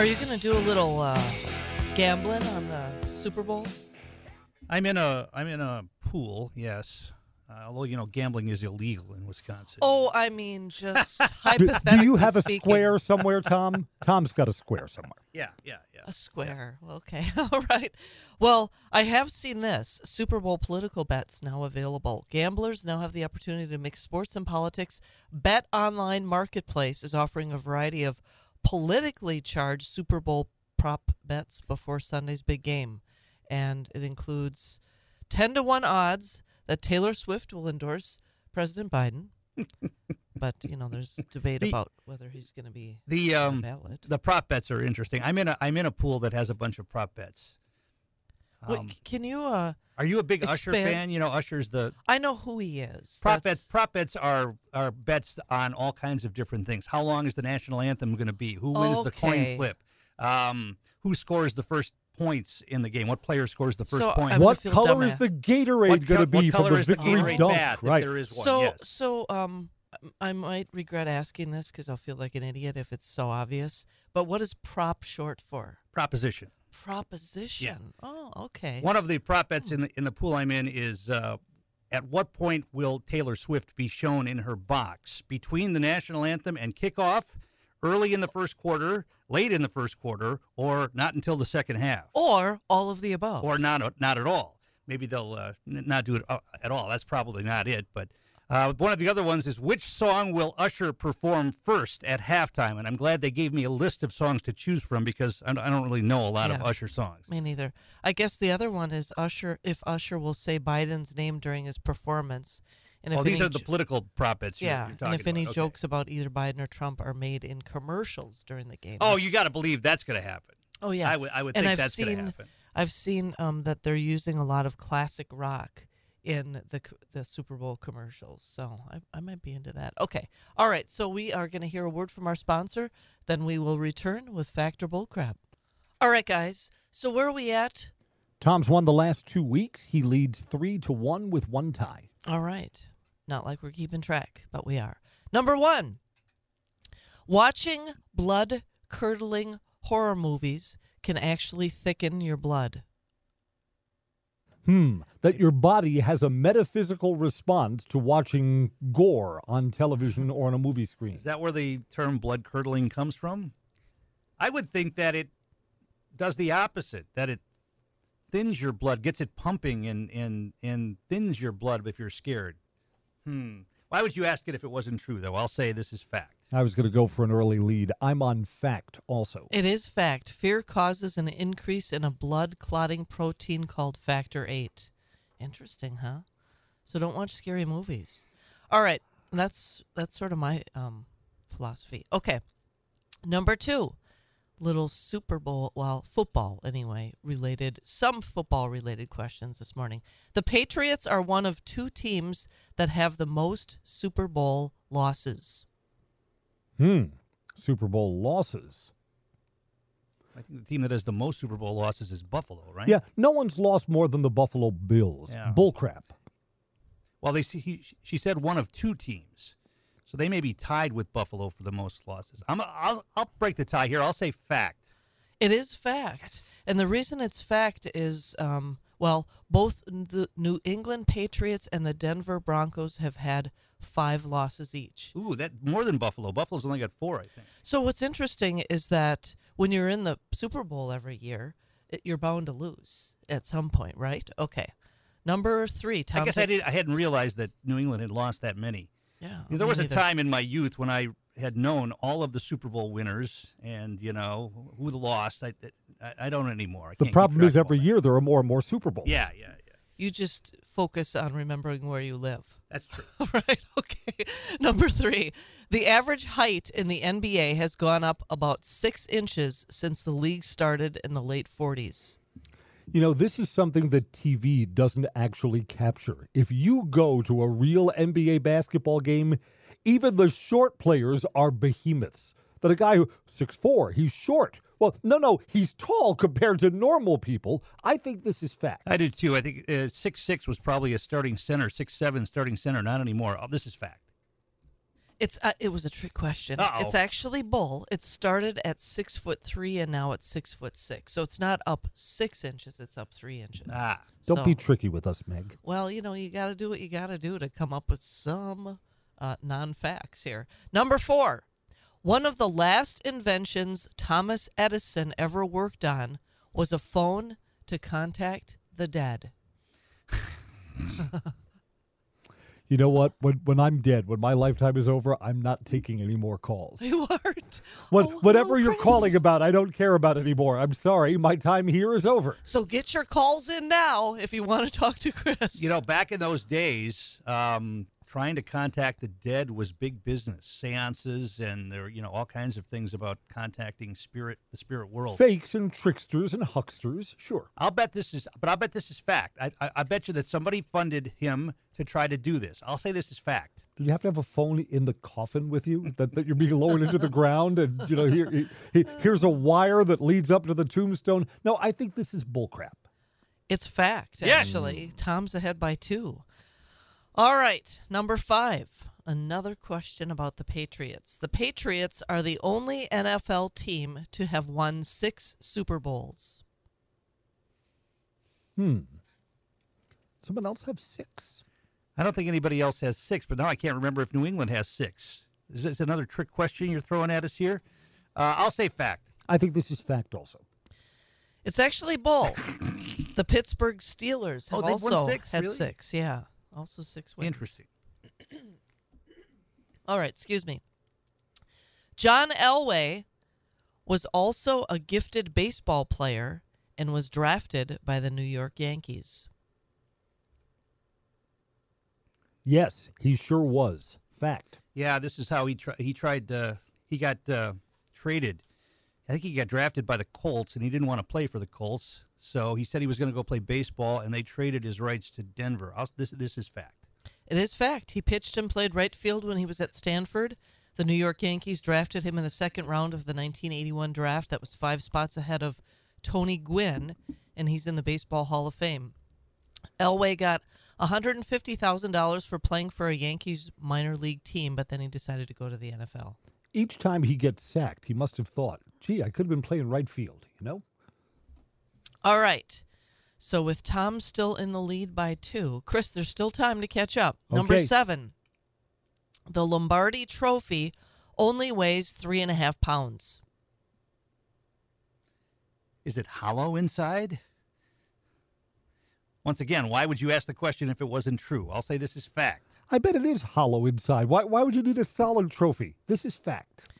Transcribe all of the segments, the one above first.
Are you going to do a little uh, gambling on the Super Bowl? I'm in a I'm in a pool. Yes, uh, although you know gambling is illegal in Wisconsin. Oh, I mean, just Do, hypothetically do you have a speaking. square somewhere, Tom? Tom's got a square somewhere. Yeah, yeah, yeah. A square. Okay. All right. Well, I have seen this. Super Bowl political bets now available. Gamblers now have the opportunity to mix sports and politics. Bet Online Marketplace is offering a variety of politically charged Super Bowl prop bets before Sunday's big game. And it includes 10 to 1 odds that Taylor Swift will endorse President Biden. but, you know, there's debate The- about whether he's going to be The on um the ballot. the prop bets are interesting. I'm in a I'm in a pool that has a bunch of prop bets. Wait, Um, can you uh are you a big Usher fan? You know, Usher's the I know who he is. prop That's- bets. Prop bets are are bets on all kinds of different things. How long is the national anthem going to be? Who wins the coin flip? Um, who scores the first points in the game? What player scores the first So, point? What feel color is the Gatorade going to be for the is the victory Gatorade dunk? bath, right. there is one? So yes. so um I might regret asking this because I'll feel like an idiot if it's so obvious. But what is prop short for? Proposition. Proposition. Yeah. Oh, okay. One of the prop bets in the in the pool I'm in is uh, at what point will Taylor Swift be shown in her box between the national anthem and kickoff, early in the first quarter, late in the first quarter, or not until the second half, Or all of the above. or not not at all. Maybe they'll uh, n- not do it uh, at all. That's probably not it. But uh, one of the other ones is which song will Usher perform first at halftime? And I'm glad they gave me a list of songs to choose from because I don't really know a lot of Usher songs. Me neither. I guess the other one is Usher. If Usher will say Biden's name during his performance, and if Oh, these are the political prop bets. You're, yeah, you're talking and if any about. Okay. jokes about either Biden or Trump are made in commercials during the game. Oh, you got to believe that's going to happen. oh yeah. I would, I would and think I've that's going to happen. I've seen um, that they're using a lot of classic rock in the the Super Bowl commercials, so I, I might be into that. Okay, all right. So we are going to hear a word from our sponsor, then we will return with Fact or Bullcrap. All right, guys. So where are we at? Tom's won the last two weeks. He leads three to one with one tie. All right. Not like we're keeping track, but we are. Number one, watching blood curdling horror movies can actually thicken your blood. Hmm. That your body has a metaphysical response to watching gore on television or on a movie screen. Is that where the term blood curdling comes from? I would think that it does the opposite, that it thins your blood, gets it pumping, and, and, and thins your blood if you're scared. Hmm. Why would you ask it if it wasn't true, though? I'll say this is fact. I was going to go for an early lead. I'm on fact also. It is fact. Fear causes an increase in a blood clotting protein called factor 8. Interesting, huh? So don't watch scary movies. All right, that's that's sort of my um, philosophy. Okay. Number 2. Little Super Bowl, well, football anyway, related, some football related questions this morning. The Patriots are one of two teams that have the most Super Bowl losses. Hmm. Super Bowl losses. I think the team that has the most Super Bowl losses is Buffalo, right? Yeah, no one's lost more than the Buffalo Bills. Yeah. Bullcrap. Well, they see, he, she said one of two teams, so they may be tied with Buffalo for the most losses. I'm, I'll, I'll break the tie here. I'll say fact. It is fact. And the reason it's fact is, um, well, both the New England Patriots and the Denver Broncos have had five losses each. Ooh, that more than Buffalo. Buffalo's only got four, I think. So what's interesting is that when you're in the Super Bowl every year, it, you're bound to lose at some point, right? Okay. Number three, Tom. I guess I takes- did. I hadn't realized that New England had lost that many. Yeah. There me was a neither. time in my youth when I had known all of the Super Bowl winners and you know who lost. I I, I don't anymore. I The problem is every year there are more and more Super Bowls. Yeah, yeah, yeah. You just focus on remembering where you live. That's true. right. Okay. Number three, the average height in the NBA has gone up about six inches since the league started in the late 40s. You know, this is something that TV doesn't actually capture. If you go to a real NBA basketball game, even the short players are behemoths. That a guy who six four, he's short. Well, no, no, he's tall compared to normal people. I think this is fact. I did too. I think uh, six six was probably a starting center. Six seven starting center. Not anymore. Oh, this is fact. It's uh, it was a trick question. Uh-oh. It's actually bull. It started at six foot three and now it's six foot six. So it's not up six inches. It's up three inches. Ah, Don't be tricky with us, Meg. Well, you know, you got to do what you got to do to come up with some uh, non facts here. Number four, one of the last inventions Thomas Edison ever worked on was a phone to contact the dead. You know what? When when I'm dead, when my lifetime is over, I'm not taking any more calls. You aren't. What Oh, whatever hello, you're Chris. calling about, I don't care about anymore. I'm sorry, my time here is over. So get your calls in now if you want to talk to Chris. you know, back in those days, um, trying to contact the dead was big business. Seances and there, you know, all kinds of things about contacting spirit, the spirit world. Fakes and tricksters and hucksters, sure. I'll bet this is, but I'll bet this is fact. I, I, I bet you that somebody funded him to try to do this. I'll say this is fact. Do you have to have a phone in the coffin with you that, that you're being lowered into the ground and you know here, here here's a wire that leads up to the tombstone? No, I think this is bullcrap. It's fact, Yes. actually. Tom's ahead by two. All right, number five. Another question about the Patriots. The Patriots are the only NFL team to have won six Super Bowls. Hmm. Someone else have six? I don't think anybody else has six, but now I can't remember if New England has six. Is this another trick question you're throwing at us here? Uh, I'll say fact. I think this is fact also. It's actually both. the Pittsburgh Steelers Oh, have they've also six? had Really? six. Yeah, also six wins. Interesting. All right, excuse me. John Elway was also a gifted baseball player and was drafted by the New York Yankees. Yes, he sure was. Fact. Yeah, this is how he tried. He tried. Uh, he got uh, traded. I think he got drafted by the Colts, and he didn't want to play for the Colts. So he said he was going to go play baseball, and they traded his rights to Denver. I'll, this this is fact. It is fact. He pitched and played right field when he was at Stanford. The New York Yankees drafted him in the second round of the 1981 draft. That was five spots ahead of Tony Gwynn, and he's in the Baseball Hall of Fame. Elway got $150,000 for playing for a Yankees minor league team, but then he decided to go to the NFL. Each time he gets sacked, he must have thought, gee, I could have been playing right field, you know? All right. So with Tom still in the lead by two, Chris, there's still time to catch up. Number seven. The Lombardi Trophy only weighs three and a half pounds. Is it hollow inside? Once again, why would you ask the question if it wasn't true? I'll say this is fact. I bet it is hollow inside. Why, why would you need a solid trophy? This is fact.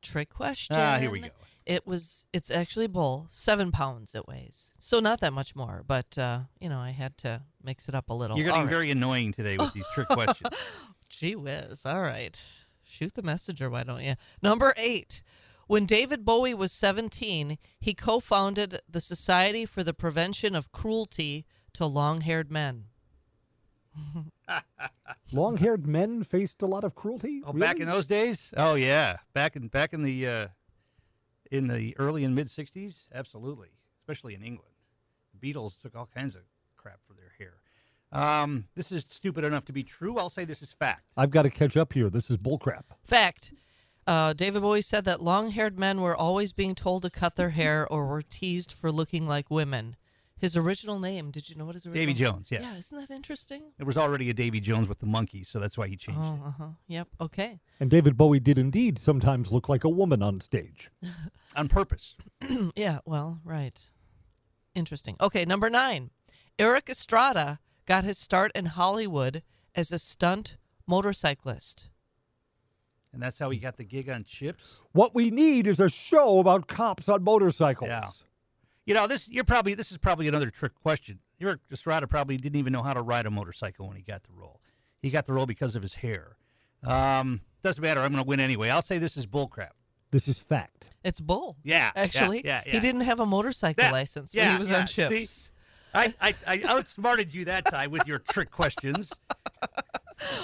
Trick question. Ah, here we go. It was. It's actually bull. Seven pounds it weighs. So not that much more, but uh, you know I had to mix it up a little. You're getting right. very annoying today with these trick questions. Gee whiz. All right. Shoot the messenger, why don't you? Number eight. When David Bowie was 17, he co founded the Society for the Prevention of Cruelty to Long Haired Men. Long haired men faced a lot of cruelty. Oh, back in those days? Oh yeah, back in back in the uh, in the early and mid '60s, absolutely, especially in England. The Beatles took all kinds of crap for their hair. Um, this is stupid enough to be true. I'll say this is fact. I've got to catch up here. This is bullcrap. Fact. Uh, David Bowie said that long haired men were always being told to cut their hair or were teased for looking like women. His original name, did you know what his original name was? Davy Jones, yeah. Yeah, isn't that interesting? There was already a Davy Jones with the Monkees, so that's why he changed Oh, it uh huh. Yep. Okay. And David Bowie did indeed sometimes look like a woman on stage. on purpose. Yeah, well, right. Interesting. Okay, number nine. Erik Estrada got his start in Hollywood as a stunt motorcyclist. And that's how he got the gig on Chips. What we need is a show about cops on motorcycles. Yeah. You know, this you're probably this is probably another trick question. Erik Estrada probably didn't even know how to ride a motorcycle when he got the role. He got the role because of his hair. Um, doesn't matter. I'm going to win anyway. I'll say this is bullcrap. This is fact. It's bull. Yeah, yeah, Actually, yeah, he didn't have a motorcycle That- license when yeah, he was yeah, on see? Chips. I, I, I outsmarted you that time with your trick questions.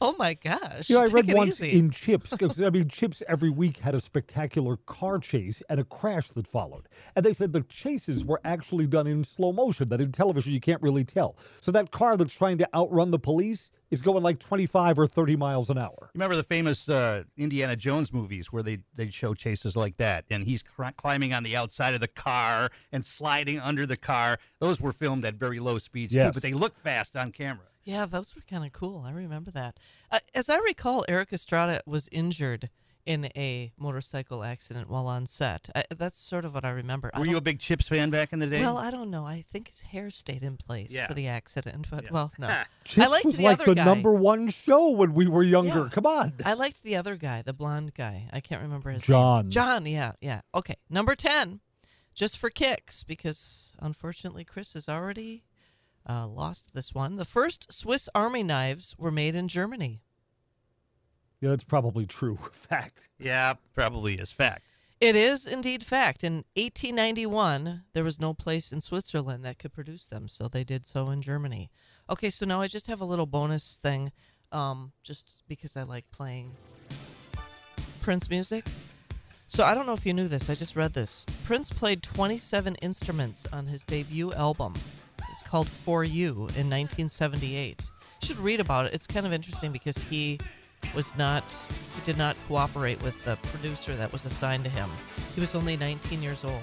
Oh my gosh. You know, I Take read it once easy. in Chips, 'cause, I mean, Chips every week had a spectacular car chase and a crash that followed. And they said the chases were actually done in slow motion, that in television you can't really tell. So that car that's trying to outrun the police is going like 25 or 30 miles an hour. Remember the famous uh, Indiana Jones movies where they they show chases like that, and he's cr- climbing on the outside of the car and sliding under the car. Those were filmed at very low speeds too, but they look fast on camera. Yeah, those were kind of cool. I remember that. Uh, as I recall, Erik Estrada was injured in a motorcycle accident while on set. I, that's sort of what I remember. I Were you a big Chips fan back in the day? Well, I don't know. I think his hair stayed in place Yeah. for the accident, but Yeah. well, no. Chips I liked was the like other the guy. number one show when we were younger. Yeah. Come on. I liked the other guy, the blonde guy. I can't remember his John. name. John, John. yeah, yeah. Okay, number ten, just for kicks, because unfortunately Chris is already uh, lost this one. The first Swiss Army knives were made in Germany. Yeah, that's probably true. Fact. yeah, probably is fact. It is indeed fact. In 1891, there was no place in Switzerland that could produce them, so they did so in Germany. Okay, so now I just have a little bonus thing, um, just because I like playing Prince music. So I don't know if you knew this. I just read this. Prince played 27 instruments on his debut album. It's called For You in 1978. You should read about it. It's kind of interesting because he was not he did not cooperate with the producer that was assigned to him. He was only 19 years old.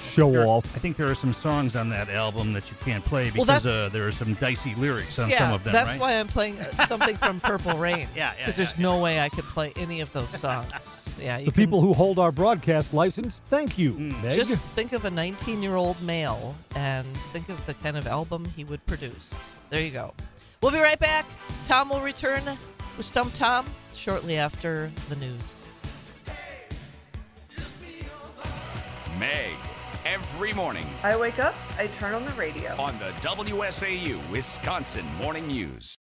Show There- off. I think there are some songs on that album that you can't play because that's- uh, there are some dicey lyrics on yeah, some of them, that's right? why I'm playing uh, something from Purple Rain. Yeah, yeah, Because there's yeah, no way I could play any of those songs. Yeah, you The can- people who hold our broadcast license, thank you, Mm. Just think of a 19 year old male and think of the kind of album he would produce. There you go. We'll be right back. Tom will return with Stump Tom shortly after the news. Meg, every morning I wake up, I turn on the radio. on the WSAU Wisconsin Morning News.